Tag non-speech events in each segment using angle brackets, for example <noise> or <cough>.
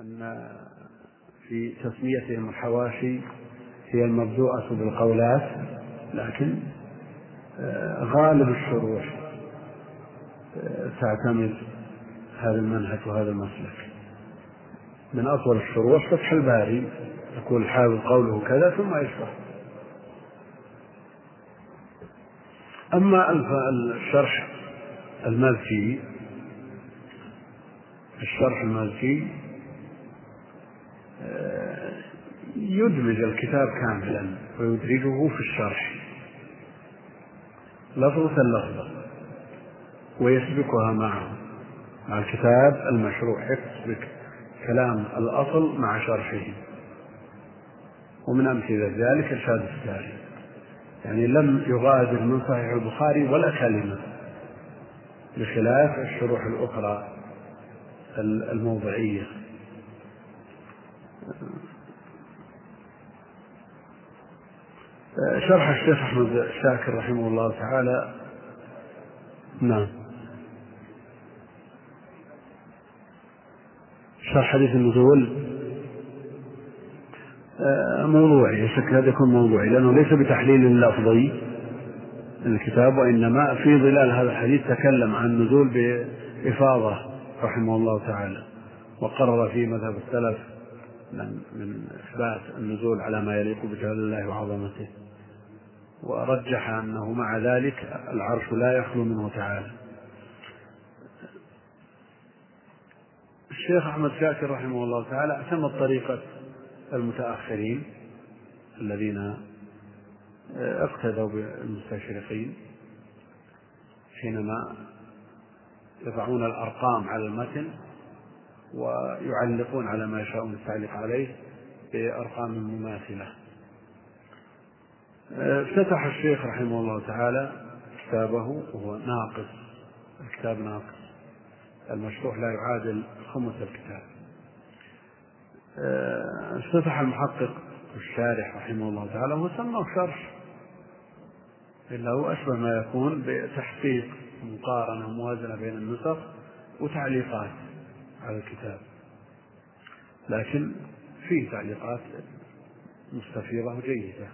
أن في تسميتهم الحواشي هي المبدوءة بالقولات لكن آه، غالب الشروح آه، تعتمد هذا المنهج وهذا المسلك. من أطول الشروح فتح الباري يقول الحافظ قوله كذا ثم يشرح. أما الشرح المالكي الشرح المالكي يدمج الكتاب كاملا ويدرجه في الشرح. لفظة لفظة ويسبكها معه. مع الكتاب المشروع يسبك كلام الأصل مع شرحه. ومن أمثلة ذلك إرشاد الساري. يعني لم يغادر من صحيح البخاري ولا كلمة. بخلاف الشروح الأخرى الموضعية. شرح الشيخ أحمد شاكر رحمه الله تعالى. نعم. شرح حديث النزول. آه، موضوعي. يشك هذا يكون موضوعي لأنه ليس بتحليل لفظي الكتاب وإنما في ظلال هذا الحديث تكلم عن النزول بإفاضة رحمه الله تعالى وقرر في مذهب السلف من إثبات النزول على ما يليق بجلال الله وعظمته. ورجح أنه مع ذلك العرش لا يخلو منه تعالى. الشيخ أحمد شاكر رحمه الله تعالى اعتمد طريقة المتأخرين الذين اقتدوا بالمستشرقين حينما يضعون الأرقام على المتن ويعلقون على ما يشاءون التعليق عليه بأرقام مماثلة. افتتح الشيخ رحمه الله تعالى كتابه وهو ناقص الكتاب ناقص المشروح لا يعادل خمس الكتاب. افتتح المحقق الشارح رحمه الله تعالى وسماه شرح. إلا هو أشبه ما يكون بتحقيق مقارنة موازنة بين النسخ وتعليقات. على الكتاب. لكن فيه تعليقات مستفيضة وجيدة.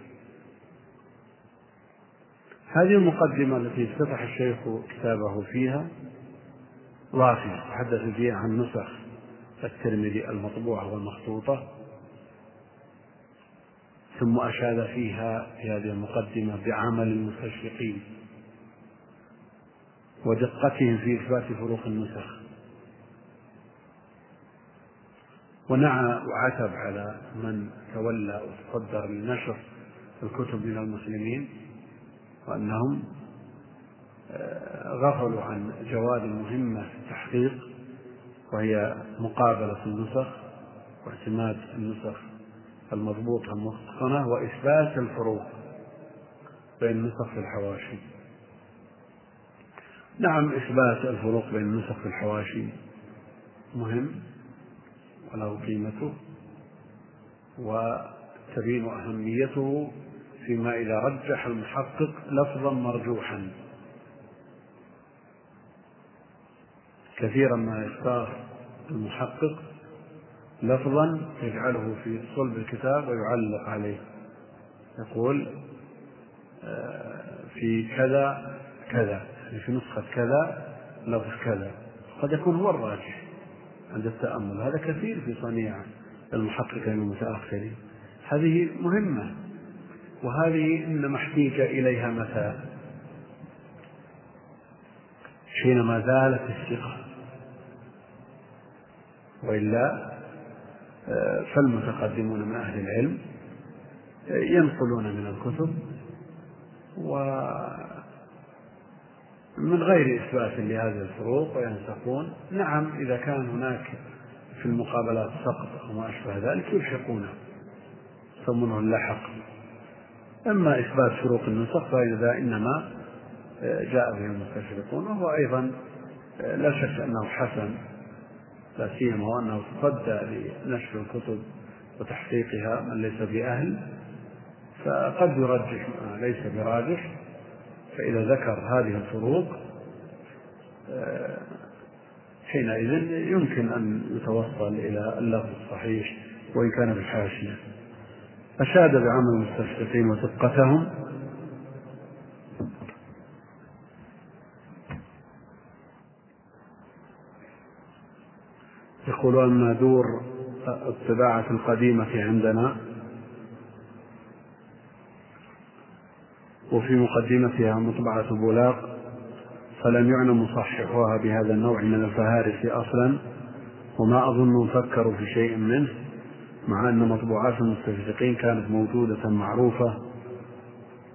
هذه المقدمة التي افتتح الشيخ كتابه فيها وافية تحدث فيها عن نسخ الترمذي المطبوعة والمخطوطة ثم أشاد فيها في هذه المقدمة بعمل المستشرقين ودقتهم في إثبات فروق النسخ. ونعى وعتب على من تولى وتصدر لنشر الكتب من المسلمين وأنهم آه، غفلوا عن جواد مهمة في التحقيق وهي مقابلة النسخ واعتماد النسخ المضبوطة المتقنة وإثبات الفروق بين النسخ في الحواشي. نعم إثبات الفروق بين النسخ في الحواشي مهم. وله قيمته وتبين أهميته فيما إذا رجح المحقق لفظا مرجوحا. كثيرا ما يختار المحقق لفظا يجعله في صلب الكتاب ويعلق عليه. يقول آه، في كذا كذا يعني في نسخة كذا لفظ كذا. قد يكون هو الراجح. عند التأمل. هذا كثير في صنيع المحققين المتأخرين هذه مهمة وهذه إنما احتيج إليها متى؟ حينما زالت الثقة. وإلا آه، فالمتقدمون من أهل العلم آه، ينقلون من الكتب ومن غير إثبات لهذه الفروق وينسقون نعم إذا كان هناك في المقابلات سقط أو ما أشبه ذلك يلحقونه يسمونه اللحق. أما إثبات فروق النسخ فإذا إنما آه، جاء به المستشرقون وهو أيضا لا شك أنه حسن لا سيما وأنه تصدى لنشر الكتب وتحقيقها من ليس بأهل فقد يرجح ليس براجح فإذا ذكر هذه الفروق آه، حينئذ يمكن أن يتوصل إلى اللفظ الصحيح وإن كان بالحاشية. أشاد بعمل المستشرقين ودقتهم يقول أما دور الطباعة القديمة عندنا. وفي مقدمتها مطبعة بولاق فلم يعن مصححوها بهذا النوع من الفهارس أصلا وما أظن فكروا في شيء منه مع أن مطبوعات المستشرقين كانت موجودة معروفة.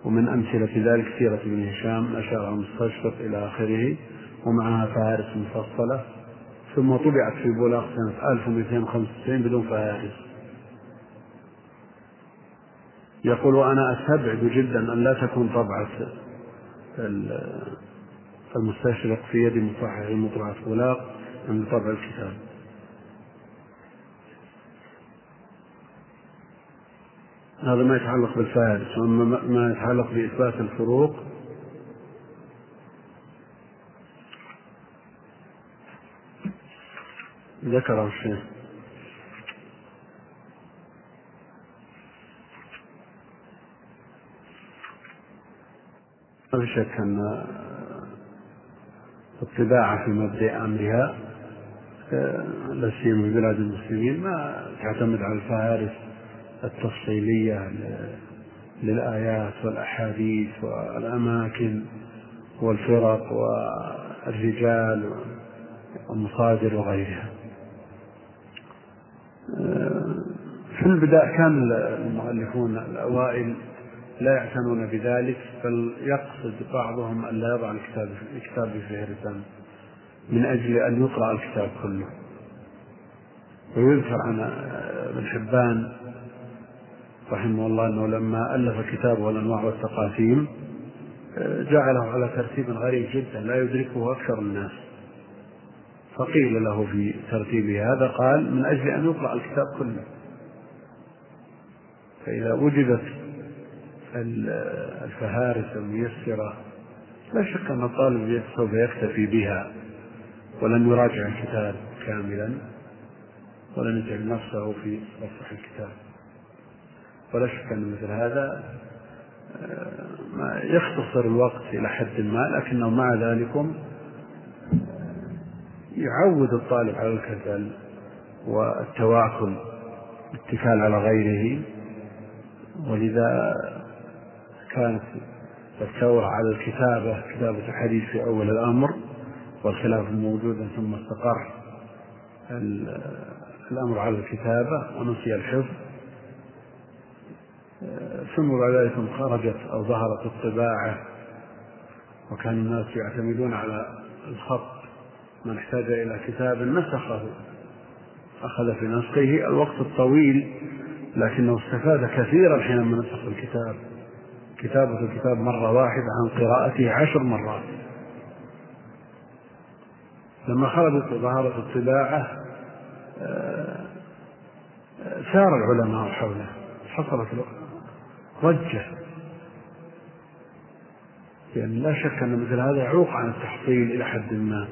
ومن أمثلة ذلك سيرة ابن هشام أشار المستشرق إلى آخره ومعها فهارس مفصلة ثم طبعت في بولاق سنة 1295 بدون فهارس. يقول وأنا أستبعد جدا أن لا تكون طبعة المستشرق في يد مصحح مطبعة بولاق من طبع الكتاب. هذا ما يتعلق بالفهرس وأما ما يتعلق بإثبات الفروق. ذكره الشيخ. ما في شك أن الطباعة في مبدأ أمرها لا سيما في بلاد المسلمين ما تعتمد على الفهارس التفصيلية للآيات والأحاديث والأماكن والفرق والرجال والمصادر وغيرها. في البداية كان المؤلفون الأوائل لا يعتنون بذلك بل يقصد بعضهم أن لا يضع الكتاب الكتاب بفهرسا من أجل أن يقرأ الكتاب كله. ويذكر عن ابن حبان رحمه الله أنه لما ألف كتابه الأنواع والتقاسيم جعله على ترتيب غريب جدا لا يدركه أكثر الناس. فقيل له في ترتيبه هذا قال من أجل أن يقرأ الكتاب كله. فإذا وجدت الفهارس الميسرة لا شك أن الطالب سوف يكتفي بها ولن يراجع الكتاب كاملا ولن يجعل نفسه في صفح الكتاب. ولا شك أن مثل هذا ما يختصر الوقت إلى حد ما لكنه مع ذلك يعود الطالب على الكسل والتواكل الاتكال على غيره. ولذا كانت الثورة على الكتابة كتابة الحديث في أول الأمر والخلاف موجودا ثم استقر الأمر على الكتابة ونسي الحفظ. ثم بعد ذلك خرجت أو ظهرت الطباعة وكان الناس يعتمدون على الخط من احتاج إلى كتاب نسخه أخذ في نسخه الوقت الطويل لكنه استفاد كثيرا حينما نسخ الكتاب. كتابة الكتاب مرة واحدة عن قراءته عشر مرات. لما خرجت ظهرت الطباعة سار العلماء حوله. حصلت ضجة. لأن لا شك أن مثل هذا يعوق عن التحصيل إلى حد ما.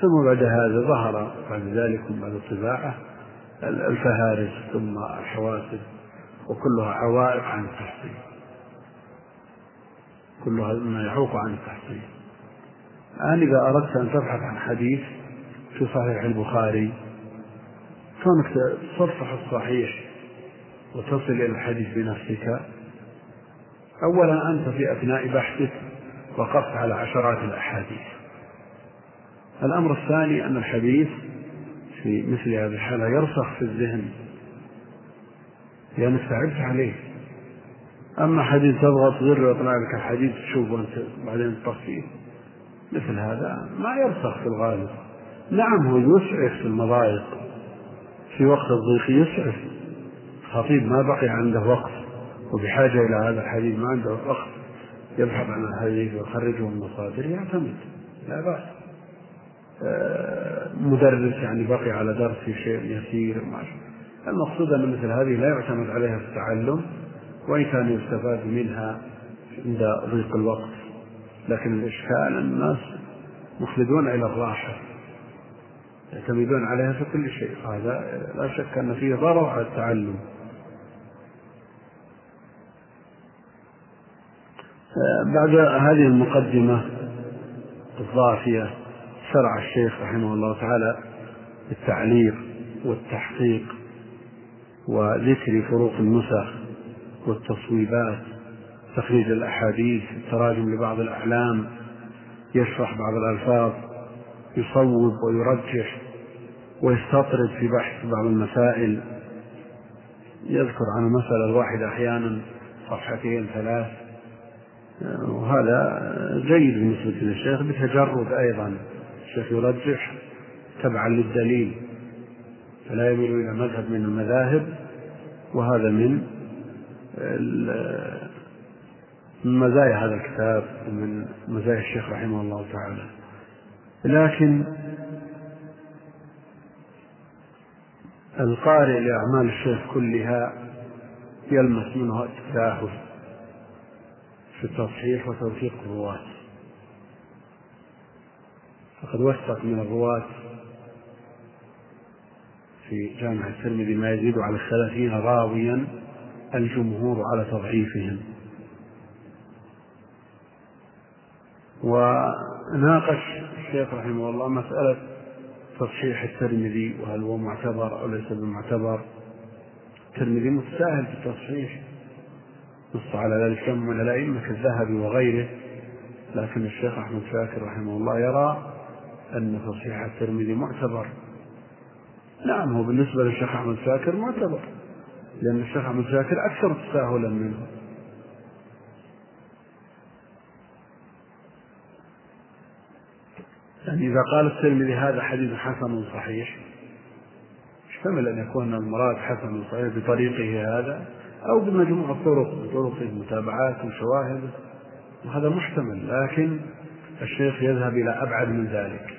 ثم بعد هذا ظهر بعد ذلك بعد الطباعة الفهارس ثم الحواسب. وكلها عوائق عن التحصيل. كلها مما يعوق عن التحصيل. الآن إذا أردت أن تبحث عن حديث في صحيح البخاري كونك تصفح الصحيح وتصل إلى الحديث بنفسك أولا أنت في أثناء بحثك وقفت على عشرات الأحاديث. الأمر الثاني أن الحديث في مثل هذه الحالة يرسخ في الذهن لأنك تعبت عليه. أما حديث تضغط زر ويطلع لك الحديث تشوفه أنت بعدين تطفيه. مثل هذا ما يرسخ في الغالب. نعم هو يسعف في المضايق. في وقت الضيق يسعف. خطيب ما بقي عنده وقت وبحاجة إلى هذا الحديث ما عنده وقت. يبحث عن الحديث ويخرجه من المصادر يعتمد. لا بأس. آه، مدرس يعني بقي على درس شيء يسير ما المقصود أن مثل هذه لا يعتمد عليها في التعلم وإن كان يستفاد منها عند ضيق الوقت. لكن الإشكال أن الناس مخلدون إلى الراحة يعتمدون عليها في كل شيء. هذا لا شك أن فيه ضرر على التعلم. بعد هذه المقدمة الضافية شرع الشيخ رحمه الله تعالى بالتعليق والتحقيق. وذكر فروق النسخ والتصويبات تخريج الأحاديث التراجم لبعض الأعلام يشرح بعض الألفاظ يصوب ويرجح ويستطرد في بحث بعض المسائل. يذكر عن المسألة الواحدة أحيانا صفحتين ثلاث. وهذا جيد بالنسبة للشيخ بتجرد أيضا. الشيخ يرجح تبعا للدليل. فلا يميل إلى مذهب من المذاهب وهذا من من مزايا هذا الكتاب ومن مزايا الشيخ رحمه الله تعالى. لكن القارئ لأعمال الشيخ كلها يلمس منه التساهل في التصحيح وتوثيق الرواة. فقد وثق من الرواة في جامع الترمذي ما يزيد على الثلاثين راويا الجمهور على تضعيفهم. وناقش الشيخ رحمه الله مسألة تصحيح الترمذي وهل هو معتبر أو ليس بمعتبر. الترمذي متساهل في التصحيح نص على ذلك كم من الأئمة كالذهبي وغيره لكن الشيخ أحمد شاكر رحمه الله يرى أن تصحيح الترمذي معتبر. نعم هو بالنسبة للشيخ أحمد شاكر معتبر لأن الشيخ أحمد شاكر أكثر تساهلا منه. يعني إذا قال الترمذي هذا حديث حسن صحيح يحتمل أن يكون المراد حسن صحيح بطريقه هذا أو بمجموع الطرق بطرق المتابعات وشواهد وهذا محتمل لكن الشيخ يذهب إلى أبعد من ذلك.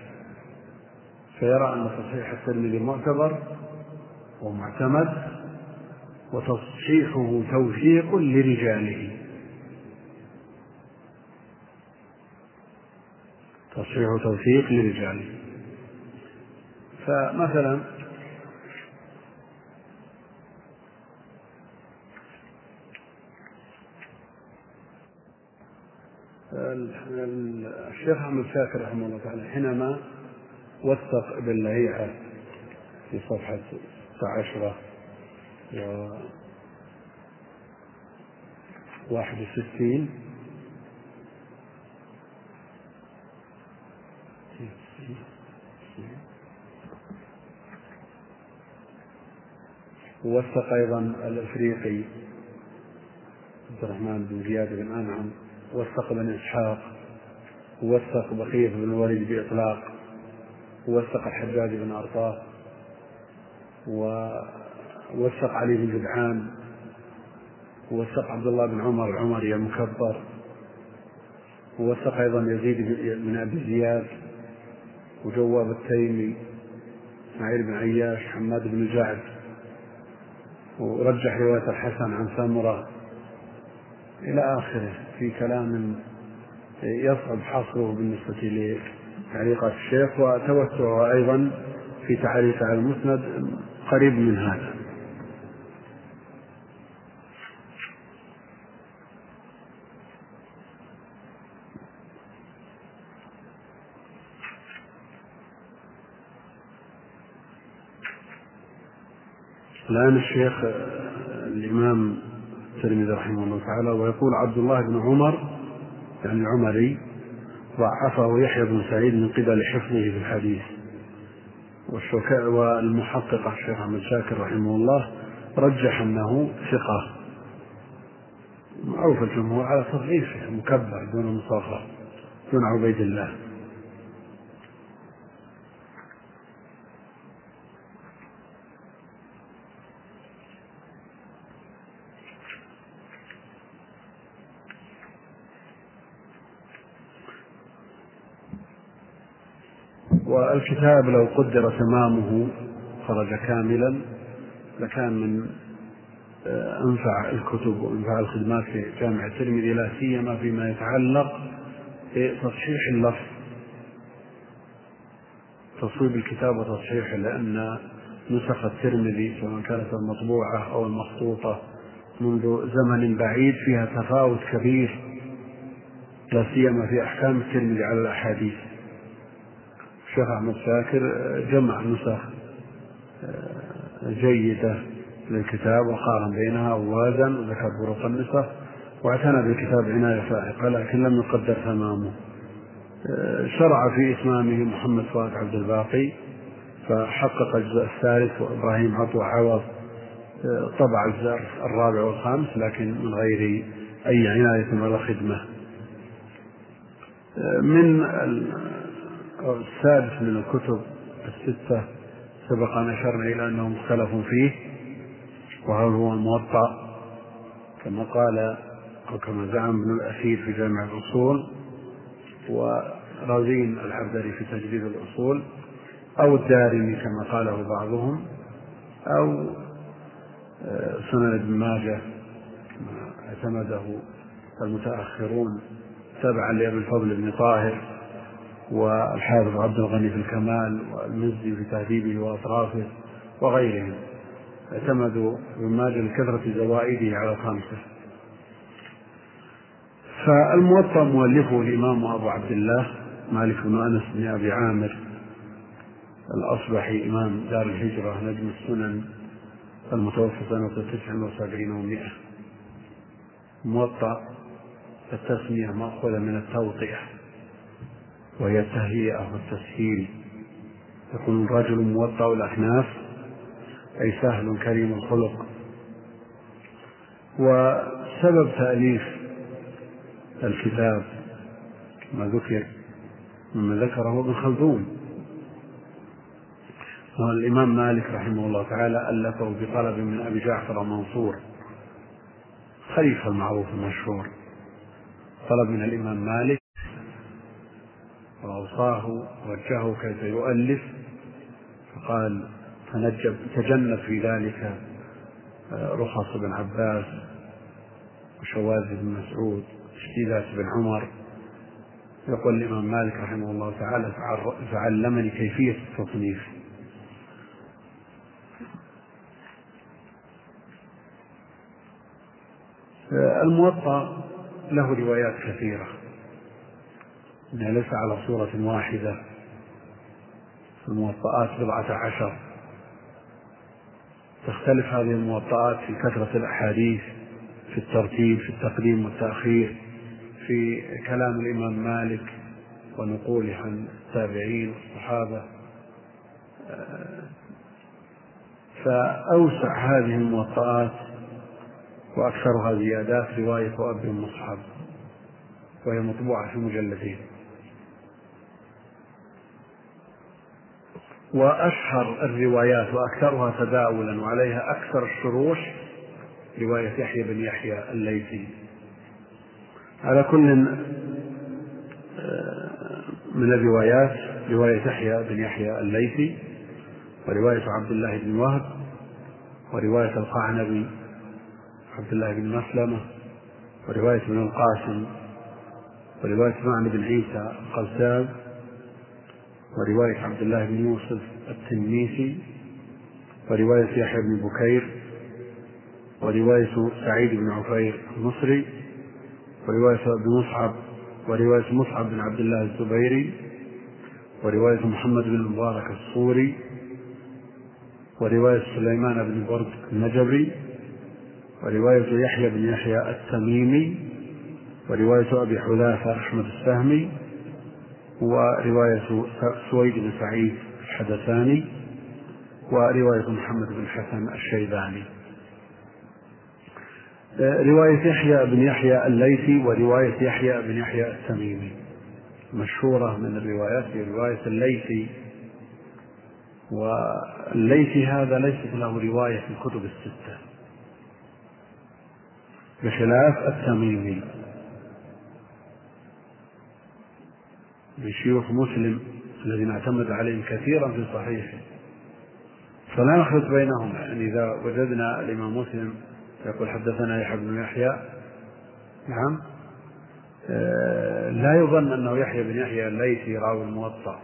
فيرى أن تصحيح الترمذي معتبر ومعتمد وتصحيحه توثيق لرجاله. تصحيح توثيق لرجاله. فمثلا الشيخ أحمد شاكر رحمه الله تعالى حينما وثق ابن لهيعة في صفحة 16 و 61 ووثق أيضا الأفريقي عبد الرحمن بن زياد بن أنعم. وثق بن إسحاق. ووثق بقية بن الوليد بإطلاق. ووثق الحجاج بن أرطاة ووثق علي بن جدعان ووثق عبد الله بن عمر العمري المكبر ووثق أيضا يزيد بن أبي زياد وجواب التيمي إسماعيل بن عياش حماد بن جعد ورجح رواية الحسن عن سمرة إلى آخره في كلام يصعب حصره بالنسبة لتعليقات الشيخ وتوسعه أيضا في تعليق على المسند قريب من هذا. الآن الشيخ الإمام الترمذي رحمه الله تعالى ويقول عبد الله بن عمر يعني العمري ضعفه يحيى بن سعيد من قبل حفظه في الحديث. والمحقق الشيخ أحمد شاكر رحمه الله رجح أنه ثقة. معروف الجمهور على تضعيفه مكبر دون مصغر دون عبيد الله. والكتاب لو قدر تمامه خرج كاملا لكان من آه، أنفع الكتب وأنفع الخدمات في جامع الترمذي لا سيما فيما يتعلق بتصحيح اللفظ. تصويب الكتاب وتصحيحه لأن نسخ الترمذي سواء كانت المطبوعة أو المخطوطة منذ زمن بعيد فيها تفاوت كبير لا سيما في أحكام الترمذي على الأحاديث. الشيخ أحمد شاكر جمع نسخ جيدة للكتاب وقارن بينها ووازن وذكر فروق النسخ واعتنى بالكتاب عناية فائقة لكن لم يقدر تمامه. شرع في إتمامه محمد فؤاد عبد الباقي فحقق الجزء الثالث وإبراهيم عطوة عوض طبع الجزء الرابع والخامس لكن من غير أي عناية ولا خدمة. من السادس من الكتب الستة سبق أن أشرنا إلى أنه مختلف فيه وهل هو الموطأ كما قال أو كما زعم ابن الأثير في جامع الأصول ورزين العبدري في تجديد الأصول أو الدارمي كما قاله بعضهم أو آه، سنن ابن ماجه كما اعتمده المتأخرون تبعا لأبي الفضل بن طاهر. والحافظ عبد الغني في الكمال والمزي في تهذيبه وأطرافه وغيرهم. اعتمدوا ابن ماجه لكثرة زوائده على الخمسة فالموطأ مؤلفه الإمام أبو عبد الله مالك بن أنس بن أبي عامر الأصبحي إمام دار الهجرة نجم السنن المتوفى سنة تسع وسبعين ومائة. موطأ التسمية مأخوذة من التوطئة. وهي التهيئة والتسهيل. يكون الرجل موطأ الأكناف أي سهل كريم الخلق. وسبب تأليف الكتاب كما ذكر مما ذكره ابن خلدون. والإمام مالك رحمه الله تعالى ألفه بطلب من أبي جعفر المنصور خليفة المعروف المشهور. طلب من الإمام مالك وأوصاه وجهه كيف يؤلف فقال تنجب تجنب في ذلك آه، رخص بن عباس وشواذ بن مسعود اشتيلات بن عمر. يقول الإمام مالك رحمه الله تعالى فعلمني كيفية التصنيف. الموطأ له روايات كثيرة. إنها ليس على صورة واحدة. الموطئات بضعة عشر. تختلف هذه الموطئات في كثرة الأحاديث في الترتيب في التقديم والتأخير في كلام الإمام مالك ونقوله عن التابعين والصحابة. فأوسع هذه الموطئات وأكثرها زيادات رواية أب مصحف وهي مطبوعة في مجلدين وأشهر الروايات وأكثرها تداولا وعليها أكثر الشروح رواية يحيى بن يحيى الليثي. على كل آه، من الروايات رواية يحيى بن يحيى الليثي ورواية عبد الله بن وهب ورواية القعنبي عبد الله بن مسلمة ورواية ابن القاسم ورواية معن بن عيسى القلتاب ورواية عبد الله بن يوسف التنيسي ورواية يحيى بن بكير ورواية سعيد بن عفير المصري ورواية ابن مصعب ورواية مصعب بن عبد الله الزبيري ورواية محمد بن المبارك الصوري ورواية سليمان بن برد النجبي ورواية يحيى بن يحيى التميمي ورواية أبي حذافة أحمد السهمي ورواية سويد بن سعيد الحدثاني ورواية محمد بن حسن الشيباني. رواية يحيى بن يحيى الليثي ورواية يحيى بن يحيى التميمي. مشهورة من الروايات في رواية الليثي. والليثي هذا ليست له رواية في الكتب الستة. بخلاف التميمي. من شيوخ مسلم الذين اعتمد عليهم كثيرا في صحيحه. فلا نخلط بينهم يعني إذا وجدنا الإمام مسلم يقول حدثنا يحيى بن يحيى نعم آه، لا يظن أنه يحيى بن يحيى الليثي راوي الموطأ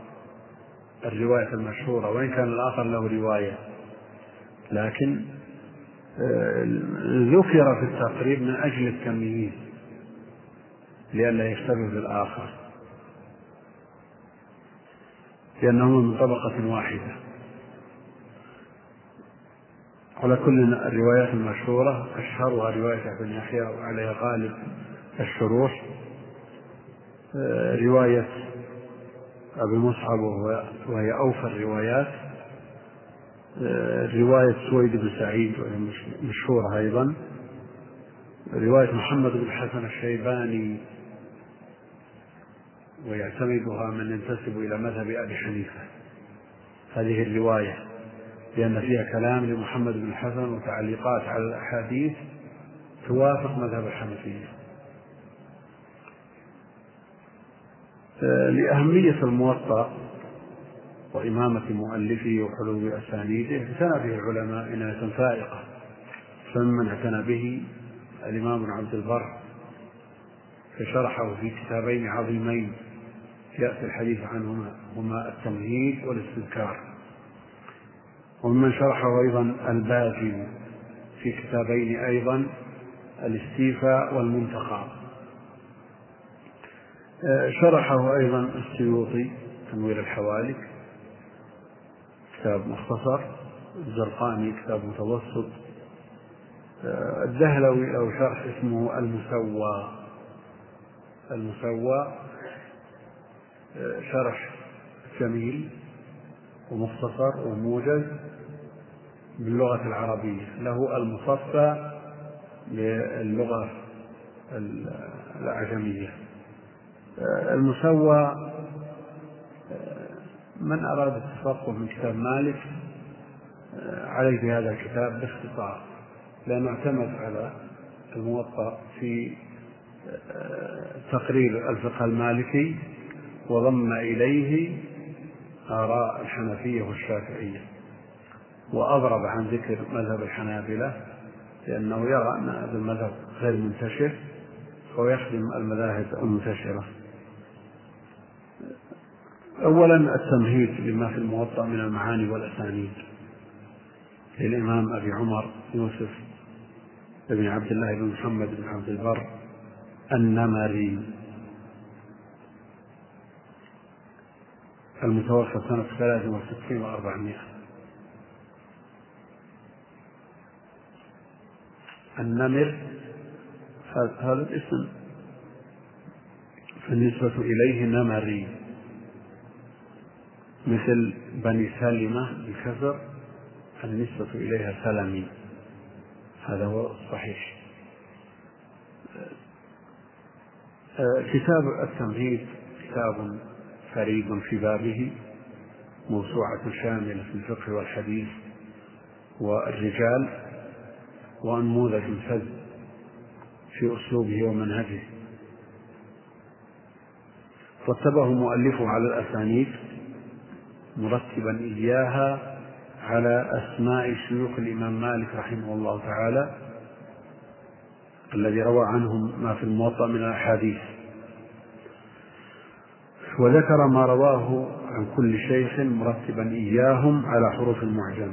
الرواية المشهورة وإن كان الآخر له رواية. لكن آه، ذكر في التقريب من أجل التمييز لئلا يشتبه بالآخر. لأنهما من طبقة واحدة. على كل الروايات المشهورة أشهرها رواية ابن يحيى وعليها غالب الشروح آه، رواية أبي مصعب وهي أوفى الروايات آه، رواية سويد بن سعيد وهي مشهورة أيضا رواية محمد بن الحسن الشيباني ويعتمدها من ينتسب إلى مذهب أبي حنيفة. هذه الرواية لأن فيها كلام لمحمد بن الحسن وتعليقات على الأحاديث توافق مذهب الحنفية. آه، لأهمية الموطأ وإمامة مؤلفه وحلو أسانيده اعتنى به العلماء عناية فائقة. فممن اعتنى به الإمام عبد البر فشرحه في كتابين عظيمين. يأتي الحديث عنهما هما التمهيد والاستذكار. وممن شرحه أيضا الباجي في كتابين أيضا الاستيفاء والمنتقى. آه، شرحه أيضا السيوطي تنوير الحوالك كتاب مختصر الزرقاني كتاب متوسط. آه، الدهلوي له شرح اسمه المسوى. المسوى شرح جميل ومختصر وموجز باللغة العربية. له المصفى للغة الأعجمية. المسوى من أراد التفقه من كتاب مالك عليه بهذا الكتاب باختصار لأنه اعتمد على الموطأ في تقرير الفقه المالكي. وضم إليه آراء الحنفية والشافعية وأضرب عن ذكر مذهب الحنابلة لأنه يرى أن هذا المذهب غير منتشر ويخدم المذاهب المنتشرة. أولا التمهيد لما في الموطأ من المعاني والأسانيد للإمام أبي عمر يوسف بن عبد الله بن محمد بن عبد البر النمري. المتوفى سنة ثلاث وستين وأربعمائة. النمر هذا الاسم. بالنسبة إليه نمري. مثل بني سلمة بكسر النسبة إليها سلمي. هذا هو الصحيح آه، كتاب التمهيد كتاب فريد في بابه موسوعة شاملة في الفقه والحديث والرجال وأنموذج فذ في أسلوبه ومنهجه. رتبه مؤلفه على الأسانيد مرتبا إياها على أسماء شيوخ الإمام مالك رحمه الله تعالى الذي روى عنهم ما في الموطأ من الأحاديث. وذكر ما رواه عن كل شيخ مرتبا إياهم على حروف المعجم.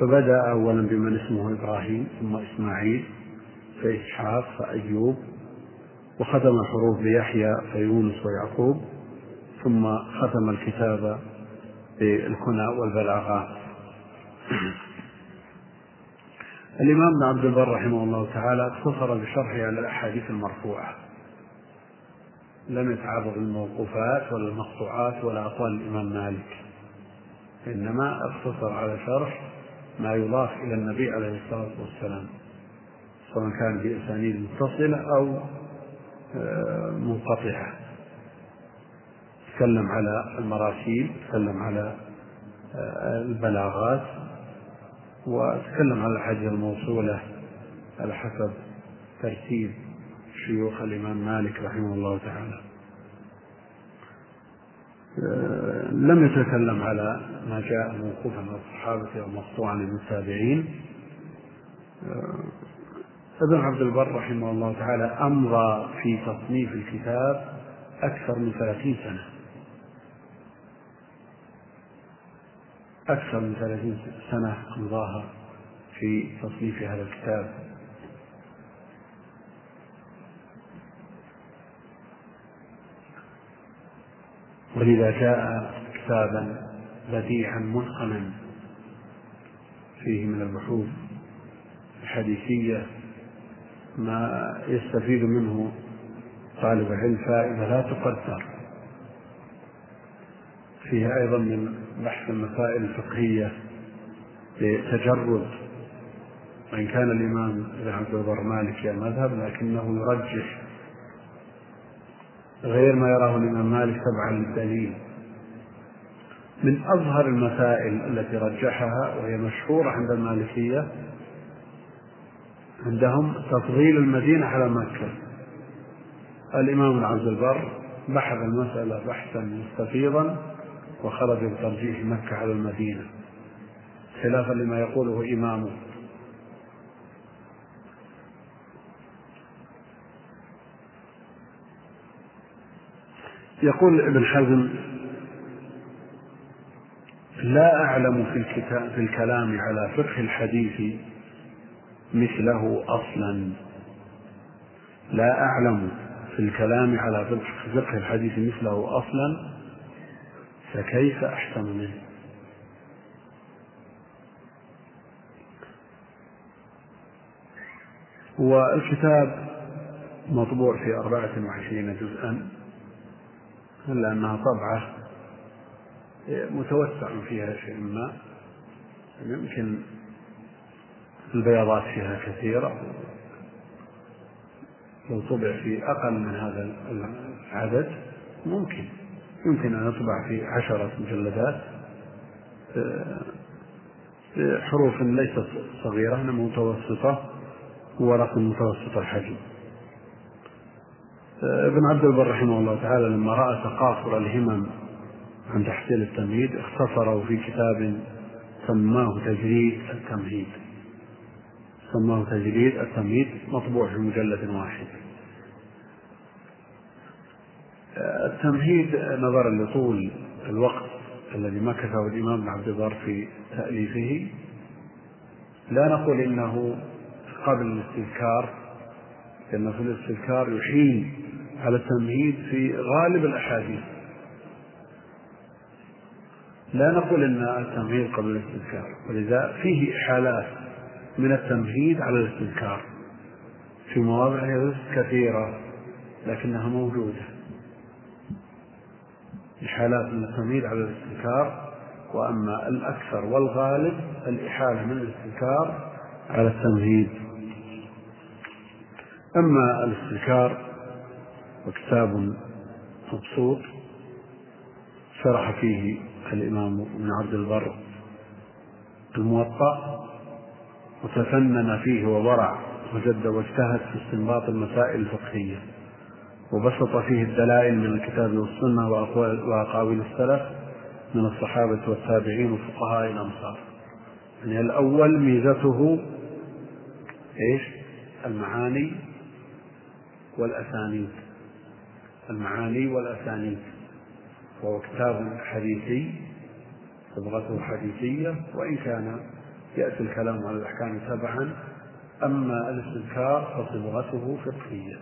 فبدأ أولا بمن اسمه إبراهيم ثم إسماعيل فإسحاق فأيوب وختم الحروف بيحيى فيونس ويعقوب ثم ختم الكتاب بالكنى والبلاغات الإمام ابن عبد البر رحمه الله تعالى اقتصر بشرحه على الأحاديث المرفوعة. لم يتعرض للموقوفات ولا المقطوعات ولا أقوال الإمام مالك. إنما اقتصر على شرح ما يضاف إلى النبي عليه الصلاة والسلام سواء كان بأسانيد متصلة أو آه، منقطعة. تكلم على المراسيل تكلم على آه، البلاغات وتكلم على الحديث الموصولة على حسب ترتيب شيوخ الإمام مالك رحمه الله تعالى. آه، لم يتكلم على ما جاء موقوفا عن الصحابة أو مقطوعا من التابعين. آه، ابن عبد البر رحمه الله تعالى أمضى في تصنيف الكتاب أكثر من ثلاثين سنة. أكثر من ثلاثين سنة أمضاها في تصنيف هذا الكتاب. ولذا جاء كتابا بديعا متقنا فيه من البحوث الحديثية ما يستفيد منه طالب العلم فائدة لا تقدر. فيها أيضا من بحث المسائل الفقهية بتجرد وإن كان الإمام ابن عبد البر مالكي المذهب لكنه يرجح غير ما يراه الإمام مالك تبعا للدليل. من أظهر المسائل التي رجحها وهي مشهورة عند المالكية عندهم تفضيل المدينة على مكة. الإمام عبد البر بحث المسألة بحثا مستفيضا وخرج بترجيح مكة على المدينة خلافا لما يقوله إمامه. يقول ابن حزم لا أعلم في, الكتاب في الكلام على فقه الحديث مثله أصلا. لا أعلم في الكلام على فقه الحديث مثله أصلا فكيف أحسن منه؟ والكتاب مطبوع في أربعة وعشرين جزءا. إلا أنها طبعة متوسع فيها شيء ما. يمكن البياضات فيها كثيرة. لو طبع في أقل من هذا العدد ممكن. يمكن أن يطبع في عشرة مجلدات. حروف ليست صغيرة إنما متوسطة ورق متوسط الحجم. ابن عبد البر رحمه الله تعالى لما رأى تقاصر الهمم عن تحصيل التمهيد اختصره في كتاب سماه تجريد التمهيد. سماه تجريد التمهيد مطبوع في مجلد واحد. التمهيد نظرا لطول الوقت الذي مكثه الإمام ابن عبد البر في تأليفه. لا نقول إنه قبل الاستذكار لأن في الاستذكار يحيل على التمهيد في غالب الأحاديث. لا نقول إن التمهيد قبل الاستذكار ولذا فيه إحالات من التمهيد على الاستذكار. في مواضع كثيرة لكنها موجودة. إحالات من التمهيد على الاستذكار وأما الأكثر والغالب الإحالة من الاستذكار على التمهيد. أما الاستذكار وكتاب مبسوط شرح فيه الإمام ابن عبد البر الموطأ وتفنن فيه وورع وجد واجتهد في استنباط المسائل الفقهية وبسط فيه الدلائل من الكتاب والسنة وأقاويل السلف من الصحابة والتابعين وفقهاء الأمصار. يعني الأول ميزته إيش؟ المعاني والأسانيد. المعاني والأسانيد. وهو كتاب حديثي صبغته حديثية وإن كان يأتي الكلام على الأحكام تبعا أما الاستذكار فصبغته فقهية.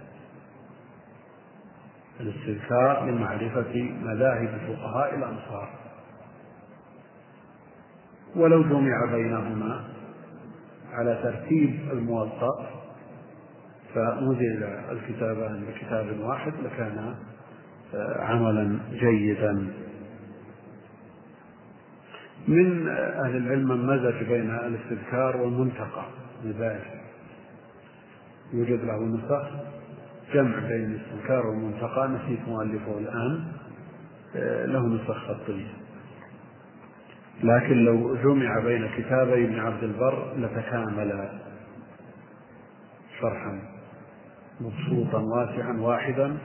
الاستذكار لمعرفة مذاهب فقهاء الأمصار ولو جمع بينهما على ترتيب الموطأ فمزج الكتابان بكتاب واحد لكان عملا جيدا. من أهل العلم من مزج بين الاستذكار والمنتقى. لذلك يوجد له نسخ جمع بين الاستذكار والمنتقى نسيت مؤلفه الآن له نسخ خطية. لكن لو جمع بين كتابي ابن عبد البر لتكامل شرحا. مبسوطا واسعا واحدا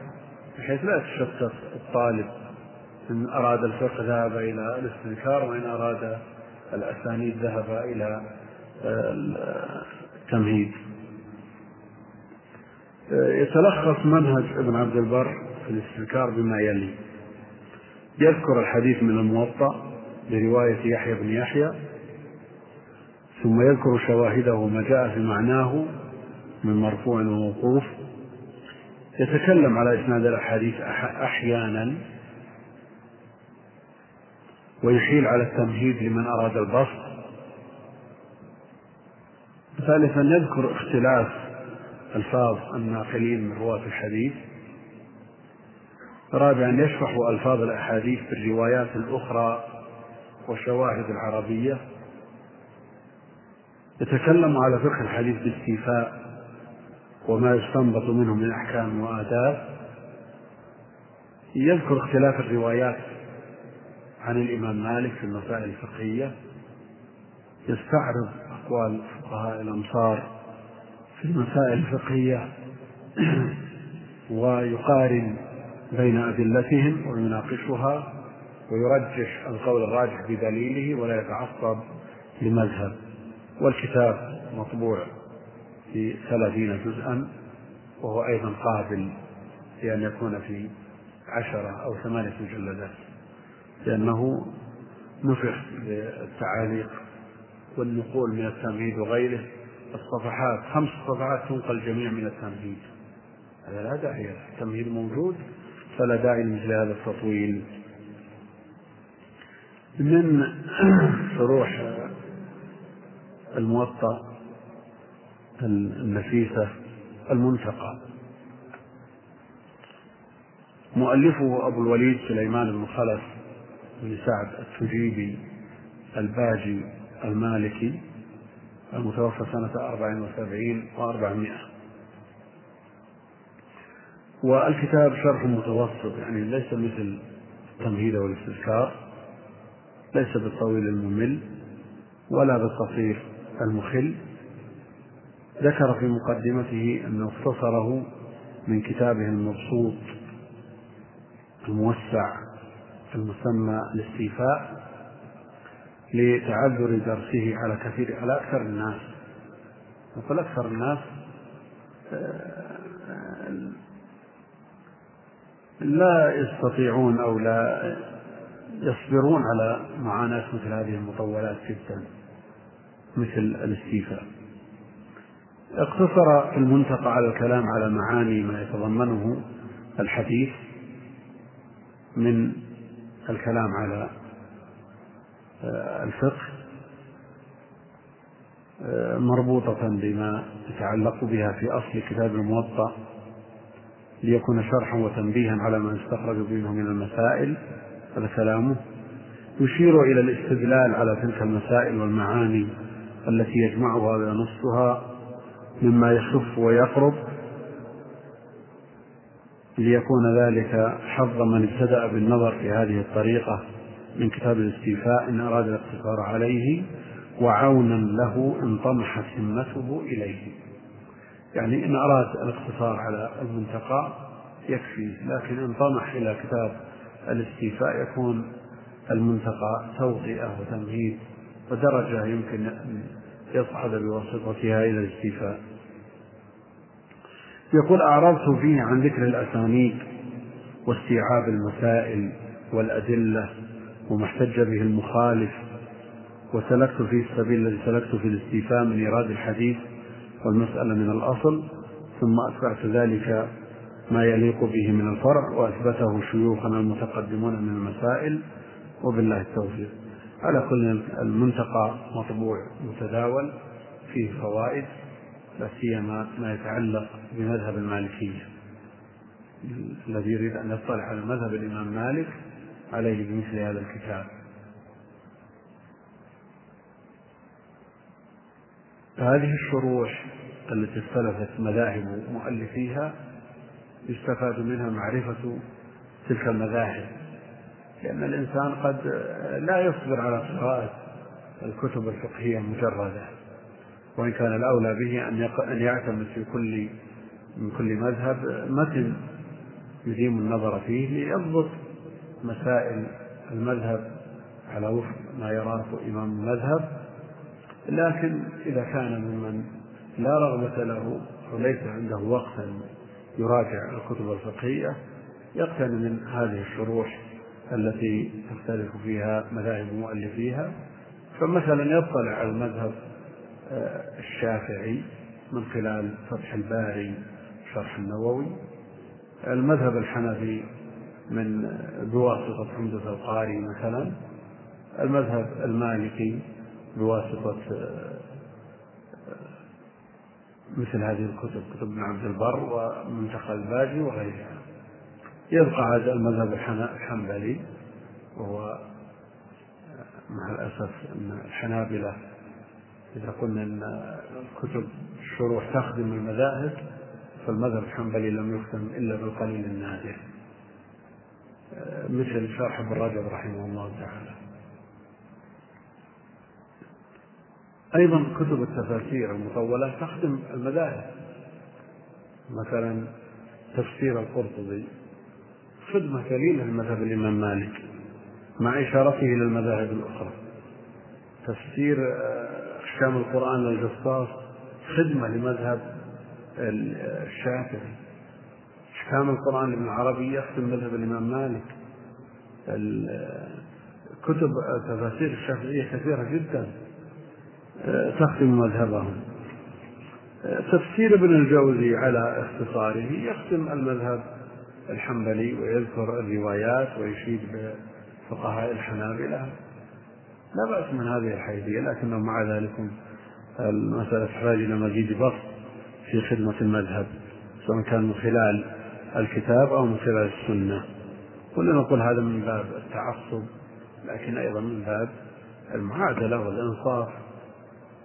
بحيث لا يتشتت الطالب إن أراد الفقه ذهب إلى الاستذكار وإن أراد الأسانيد ذهب إلى التمهيد. يتلخص منهج ابن عبد البر في الاستذكار بما يلي. يذكر الحديث من الموطأ برواية يحيى بن يحيى ثم يذكر شواهده وما جاء في معناه من مرفوع وموقوف. يتكلم على إسناد الأحاديث أحيانا ويحيل على التمهيد لمن أراد البسط. ثالثا يذكر اختلاف ألفاظ الناقلين من رواة الحديث. رابعا يشرح ألفاظ الأحاديث بالروايات الأخرى والشواهد العربية. يتكلم على فقه الحديث باستيفاء. وما يستنبط منه من أحكام وآداب. يذكر اختلاف الروايات عن الإمام مالك في المسائل الفقهية. يستعرض أقوال فقهاء الأمصار في المسائل الفقهية <clears throat> ويقارن بين أدلتهم ويناقشها ويرجح القول الراجح بدليله ولا يتعصب لمذهب. والكتاب مطبوع. في ثلاثين جزءا وهو أيضا قابل لأن يكون في عشرة أو ثمانية مجلدات لأنه نفخ بالتعاليق والنقول من التمهيد وغيره. الصفحات خمس صفحات تنقل جميع من التمهيد. هذا لا داعي التمهيد موجود فلا داعي لمثل هذا التطويل. من <clears throat> شروح الموطأ النفيسة المنتقى. مؤلفه أبو الوليد سليمان بن خلف بن سعد التجيبي الباجي المالكي المتوفى سنة أربع وسبعين وأربعمائة. والكتاب شرح متوسط يعني ليس مثل التمهيد والاستذكار ليس بالطويل الممل ولا بالقصير المخل. ذكر في مقدمته أنه اختصره من كتابه المبسوط الموسع المسمى الاستيفاء لتعذر درسه على كثير على أكثر الناس. نقول أكثر الناس آه، لا يستطيعون أو لا يصبرون على معاناة مثل هذه المطولات جدا مثل الاستيفاء. اقتصر في المنتقى على الكلام على معاني ما يتضمنه الحديث من الكلام على آه، الفقه آه، مربوطة بما يتعلق بها في أصل كتاب الموطأ ليكون شرحا وتنبيها على ما يستخرج منه من المسائل هذا كلامه. يشير إلى الاستدلال على تلك المسائل والمعاني التي يجمعها وينصها. مما يخف ويقرب ليكون ذلك حظ من ابتدأ بالنظر في هذه الطريقة من كتاب الاستيفاء إن أراد الاقتصار عليه وعونا له إن طمحت همته إليه. يعني إن أراد الاقتصار على المنتقى يكفي لكن إن طمح إلى كتاب الاستيفاء يكون المنتقى توطئة وتمهيد ودرجة يمكن يصعد بواسطتها إلى الاستيفاء. يقول أعرضت فيه عن ذكر الأسانيد واستيعاب المسائل والأدلة وما احتج به المخالف وسلكت فيه السبيل الذي سلكت في الاستيفاء من إيراد الحديث والمسألة من الأصل ثم أتبعت ذلك ما يليق به من الفرع وأثبته شيوخنا المتقدمون من المسائل وبالله التوفيق. على كل المنتقى مطبوع متداول فيه فوائد لا سيما ما يتعلق بمذهب المالكية. الذي يريد أن يطلع على مذهب الإمام مالك عليه بمثل هذا الكتاب. هذه الشروح التي اختلفت مذاهب مؤلفيها يستفاد منها معرفة تلك المذاهب. لأن الإنسان قد لا يصبر على قراءة الكتب الفقهية مجردة وإن كان الأولى به أن يعتمد في كل من كل مذهب متن يديم النظر فيه ليضبط مسائل المذهب على وفق ما يراه إمام المذهب. لكن إذا كان ممن لا رغبة له وليس عنده وقت يراجع الكتب الفقهية يقتني من هذه الشروح التي تختلف فيها مذاهب مؤلفيها. فمثلا يطلع على المذهب آه، الشافعي من خلال فتح الباري شرح النووي. المذهب الحنفي من بواسطة حمدة القاري مثلا. المذهب المالكي بواسطة آه، مثل هذه الكتب كتب ابن عبد البر ومنتخى الباجي وغيرها. يبقى هذا المذهب الحنبلي وهو مع الأسف أن الحنابلة إذا قلنا أن كتب الشروح تخدم المذاهب فالمذهب الحنبلي لم يختم إلا بالقليل النادر. مثل شرح ابن رجب رحمه الله تعالى. أيضا كتب التفاسير المطولة تخدم المذاهب. مثلا تفسير القرطبي. خدمة قليلة لمذهب الإمام مالك مع إشارته إلى المذاهب الأخرى. تفسير أحكام القرآن للجصاص خدمة لمذهب الشافعي. أحكام القرآن لابن العربي يخدم مذهب الإمام مالك. كتب تفاسير الشافعية كثيرة جدا تخدم مذهبهم. تفسير ابن الجوزي على اختصاره يخدم المذهب الحنبلي ويذكر الروايات ويشيد بفقهاء الحنابلة. لا بأس من هذه الحيثية لكنه مع ذلك المسألة تحتاج إلى مزيد بسط في خدمة المذهب سواء كان من خلال الكتاب أو من خلال السنة. كلنا نقول هذا من باب التعصب لكن أيضا من باب المعادلة والإنصاف.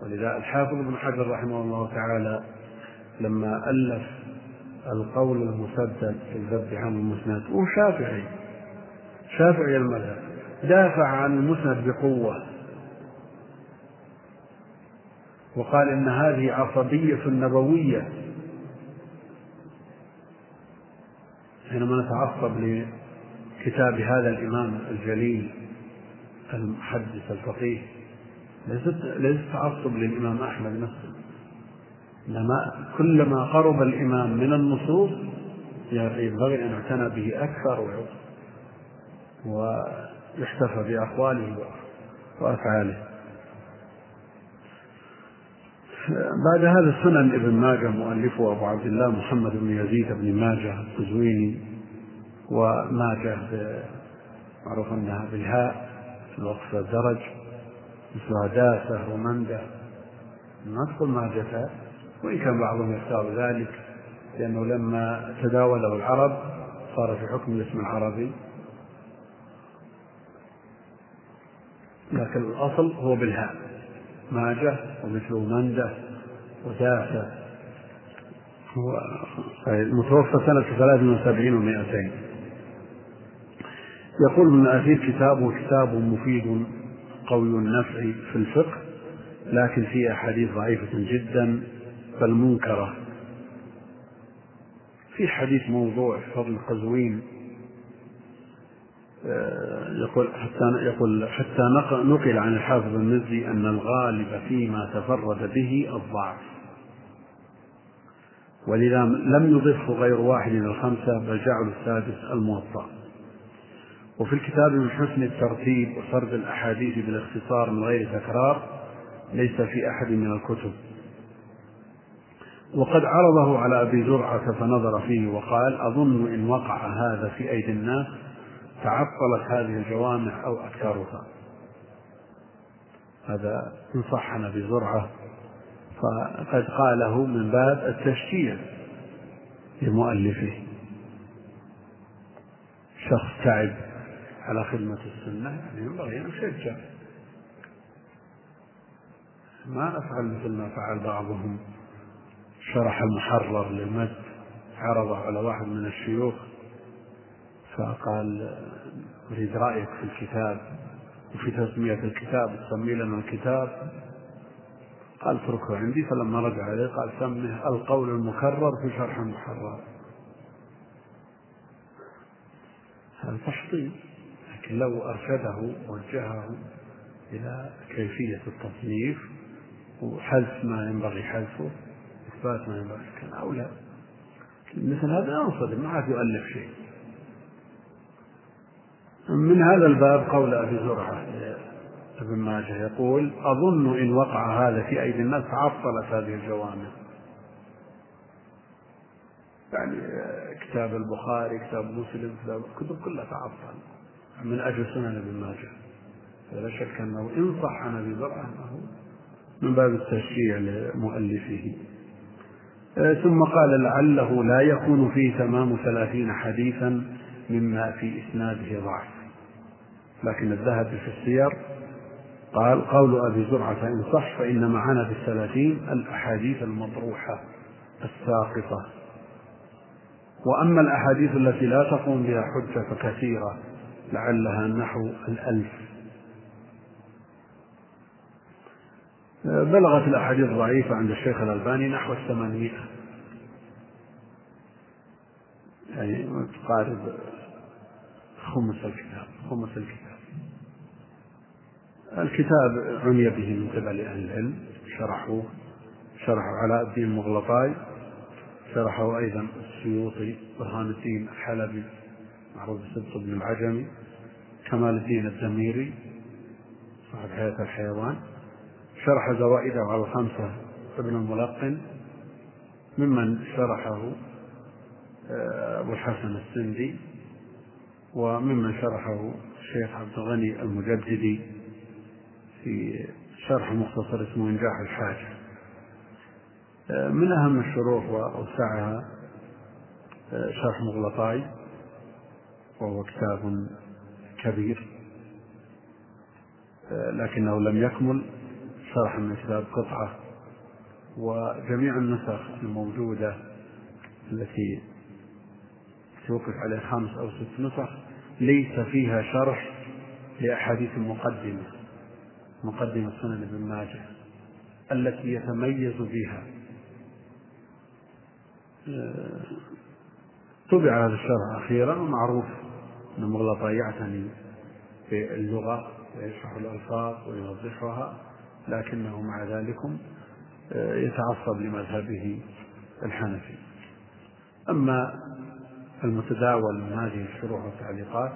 ولذا الحافظ ابن حجر رحمه الله تعالى لما ألف القول المسدد في الذب عن المسند هو شافعي شافعي المذهب دافع عن المسند بقوة. وقال إن هذه عصبية نبوية. حينما نتعصب لكتاب هذا الإمام الجليل المحدث الفقيه ليست تعصب للإمام أحمد نفسه. إنما كلما قرب الإمام من النصوص ينبغي أن يعتنى به أكثر ويحتفى بأقواله وأفعاله. بعد هذا سنن ابن ماجه مؤلفه أبو عبد الله محمد بن يزيد بن ماجه القزويني وماجه معروف أنها بالهاء في الوقف الدرج مثل داسة ومندة ما تقول ماجة؟ وإن كان بعضهم يختار ذلك لأنه لما تداوله العرب صار في حكم الاسم العربي. لكن الأصل هو بالهاء ماجة ومثله مندة ودافة هو متوفى سنة ثلاث وسبعين ومائتين. يقول ابن أثير كتابه كتاب مفيد قوي النفع في الفقه لكن فيه أحاديث ضعيفة جدا. بل منكرة في حديث موضوع فضل القزوين آه، يقول حتى يقول حتى نقل عن الحافظ المزي أن الغالب فيما تفرد به الضعف. ولذا لم يضفه غير واحد من الخمسة بل جعلوا السادس الموطأ. وفي الكتاب من حسن الترتيب وسرد الأحاديث بالاختصار من غير تكرار ليس في أحد من الكتب. وقد عرضه على أبي زرعة فنظر فيه وقال أظن إن وقع هذا في أيدي الناس تعطلت هذه الجوامع أو أكثرها. هذا إن صح عن أبي زرعة. فقد قاله من باب التشجيع لمؤلفه. شخص تعب على خدمة السنة يعني ينبغي أن يشجع. ما أفعل مثل ما فعل بعضهم. شرح المحرر للمد عرضه على واحد من الشيوخ فقال أريد رأيك في الكتاب وفي تسمية الكتاب تسمي لنا الكتاب. قال اتركه عندي. فلما رجع عليه قال سمه القول المكرر في شرح المحرر. هذا تحطيم لكن لو أرشده وجهه إلى كيفية التصنيف وحذف ما ينبغي حذفه إثبات ما ينبغي كان أولى مثل هذا ينصدم ما عاد يؤلف شيء. من هذا الباب قول أبي زرعة ابن ماجه يقول أظن إن وقع هذا في أيدي الناس عطلت هذه الجوامع. يعني كتاب البخاري كتاب مسلم كتاب الكتب كلها تعطل. من أجل سنن ابن ماجه. فلا شك أنه إن صح عن أبي زرعة أنه من باب التشجيع لمؤلفه. ثم قال لعله لا يكون فيه تمام ثلاثين حديثا مما في إسناده ضعف. لكن الذهبي في السير قال قول أبي زرعة إن صح فإن معنا في الثلاثين الأحاديث المطروحة الساقطة. وأما الأحاديث التي لا تقوم بها حجة فكثيرة لعلها نحو الألف. بلغت الأحاديث الضعيفة عند الشيخ الألباني نحو الثمانمائة. يعني تقارب خمس الكتاب خمس الكتاب. الكتاب عني به من قبل أهل العلم شرحوه شرحوا علاء الدين المغلطاي شرحه أيضا السيوطي برهان الدين الحلبي معروف بسبط بن العجمي كمال الدين الدميري صاحب حياة الحيوان. شرح زوائده على الخمسة ابن الملقن ممن شرحه آه، أبو الحسن السندي وممن شرحه الشيخ عبد الغني المجددي في شرح مختصر اسمه إنجاح الحاجة. آه، من أهم الشروح وأوسعها آه، شرح مغلطاي وهو كتاب كبير لكنه لم يكمل. شرح من قطعة وجميع النسخ الموجودة التي توقف عليها خمس أو ست نسخ ليس فيها شرح لأحاديث المقدمة مقدمة سنن ابن ماجه التي يتميز بها. طبع هذا الشرح أخيرا ومعروف أن مغلطة يعتني باللغة ويشرح الألفاظ ويوضحها. لكنه مع ذلك آه، يتعصب لمذهبه الحنفي. أما المتداول من هذه الشروح والتعليقات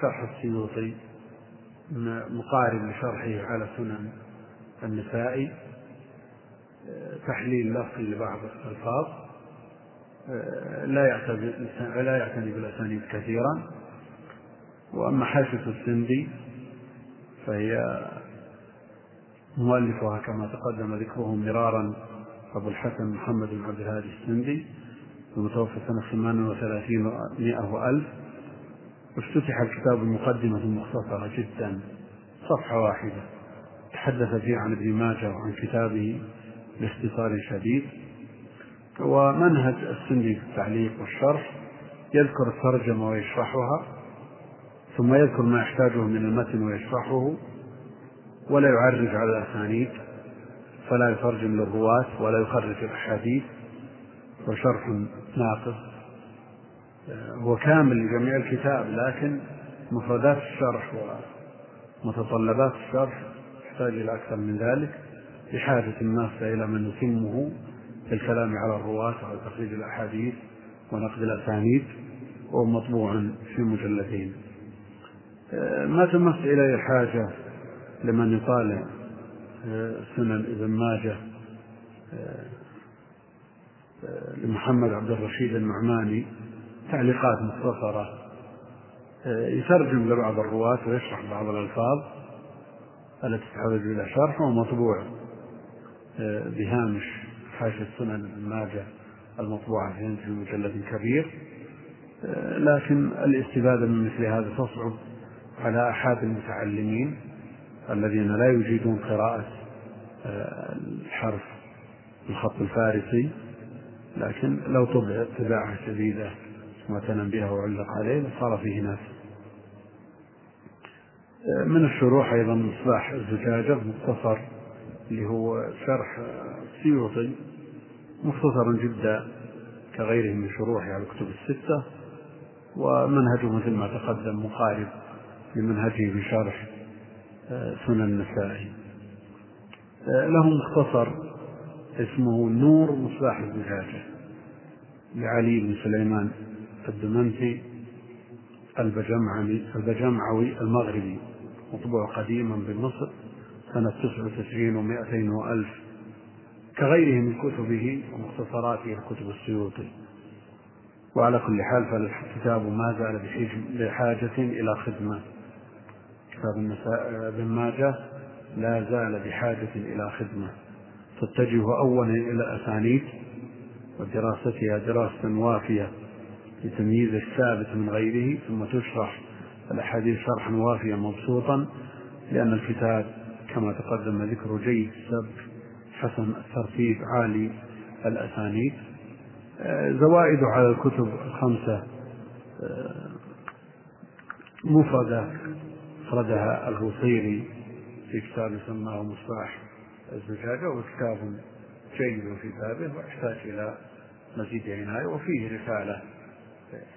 شرح السيوطي مقارب لشرحه على سنن النسائي آه، تحليل لفظي لبعض الألفاظ آه، لا يعتني لا يعتني بالأسانيد كثيرا. وأما حاشية السندي فهي مؤلفها كما تقدم ذكره مرارا أبو الحسن محمد بن عبد الهادي السندي المتوفى سنة 38 و100 وألف. وافتتح الكتاب المقدمة مختصرة جدا صفحة واحدة. تحدث فيه عن ابن ماجه وعن كتابه باختصار شديد. ومنهج السندي في التعليق والشرح يذكر الترجمة ويشرحها ثم يذكر ما يحتاجه من المتن ويشرحه. ولا يعرج على الأسانيد فلا يترجم للرواة ولا يخرج الأحاديث وشرح ناقص. هو كامل لجميع الكتاب لكن مفردات الشرح ومتطلبات الشرح تحتاج إلى أكثر من ذلك بحاجة الناس إلى من يتمه في الكلام على الرواة وعلى تخريج الأحاديث ونقد الأسانيد وهو مطبوع في مجلدين ما تمس إليه الحاجة لمن يطالع آه، سنن ابن ماجه آه، آه، لمحمد عبد الرشيد النعماني تعليقات مختصرة يترجم لبعض الرواة ويشرح بعض الألفاظ التي تحتاج إلى شرح ومطبوع بهامش حاشية سنن ابن ماجه المطبوعة في مجلد كبير لكن الاستفادة من مثل هذا تصعب على أحد المتعلمين. الذين لا يجيدون قراءة آه، الحرف الخط الفارسي. لكن لو طبع طباعة جديدة معتنى بها وعلق عليه لصار فيه ناس. آه، من الشروح أيضا مصباح الزجاجة مختصر اللي هو شرح السيوطي مختصر جدا كغيره من شروحه على الكتب الستة. ومنهجه مثل ما تقدم مقارب لمنهجه في شرح سنن النسائي. له مختصر اسمه نور مصباح الزجاجة لعلي بن سليمان الدمنتي البجمعي البجمعوي المغربي مطبوع قديما بمصر سنة تسعة وتسعين ومائتين وألف. كغيره من كتبه ومختصراته الكتب السيوطي. وعلى كل حال فالكتاب ما زال بحاجة إلى خدمة. كتاب ابن ماجه لا زال بحاجة إلى خدمة. تتجه أولا إلى الأسانيد ودراستها دراسة وافية لتمييز الثابت من غيره ثم تشرح الأحاديث شرحا وافيا مبسوطا لأن الكتاب كما تقدم ذكر جيد السبك حسن الترتيب عالي الأسانيد. آه، زوائد على الكتب الخمسة آه، مفردة أفردها البوصيري في كتاب سماه مصباح الزجاجة وكتاب جيد في بابه ويحتاج إلى مزيد عناية وفيه رسالة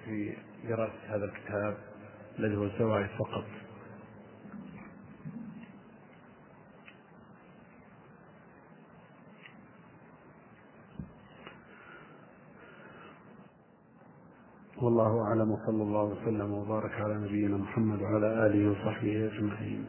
في دراسة هذا الكتاب الذي هو الزوائد فقط. والله أعلم وصلى الله وسلم وبارك على نبينا محمد وعلى آله وصحبه أجمعين.